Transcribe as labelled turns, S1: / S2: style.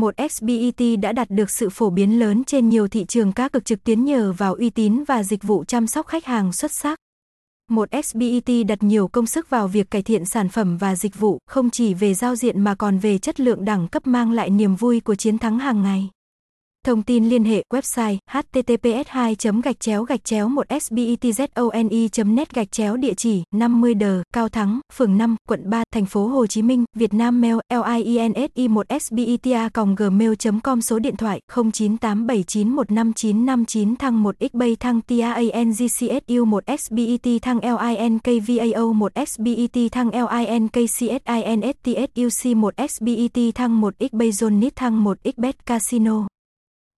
S1: một SBET đã đạt được sự phổ biến lớn trên nhiều thị trường cá cược trực tuyến nhờ vào uy tín và dịch vụ chăm sóc khách hàng xuất sắc. Một SBET đặt nhiều công sức vào việc cải thiện sản phẩm và dịch vụ, không chỉ về giao diện mà còn về chất lượng đẳng cấp mang lại niềm vui của chiến thắng hàng ngày. Thông tin liên hệ website https 2 gạch chéo gạch chéo 1 sbitzone net gạch chéo địa chỉ 50 d Cao Thắng, phường 5, quận 3, thành phố Hồ Chí Minh, Việt Nam mail linsi 1 sbita gmail com số điện thoại 0987915959 thăng 1 xbay thăng tiangcsu 1 sbet thăng linkvao 1 sbet thăng linkcsinstsuc 1 sbet thăng 1 xbay zonit thăng 1 xbet casino.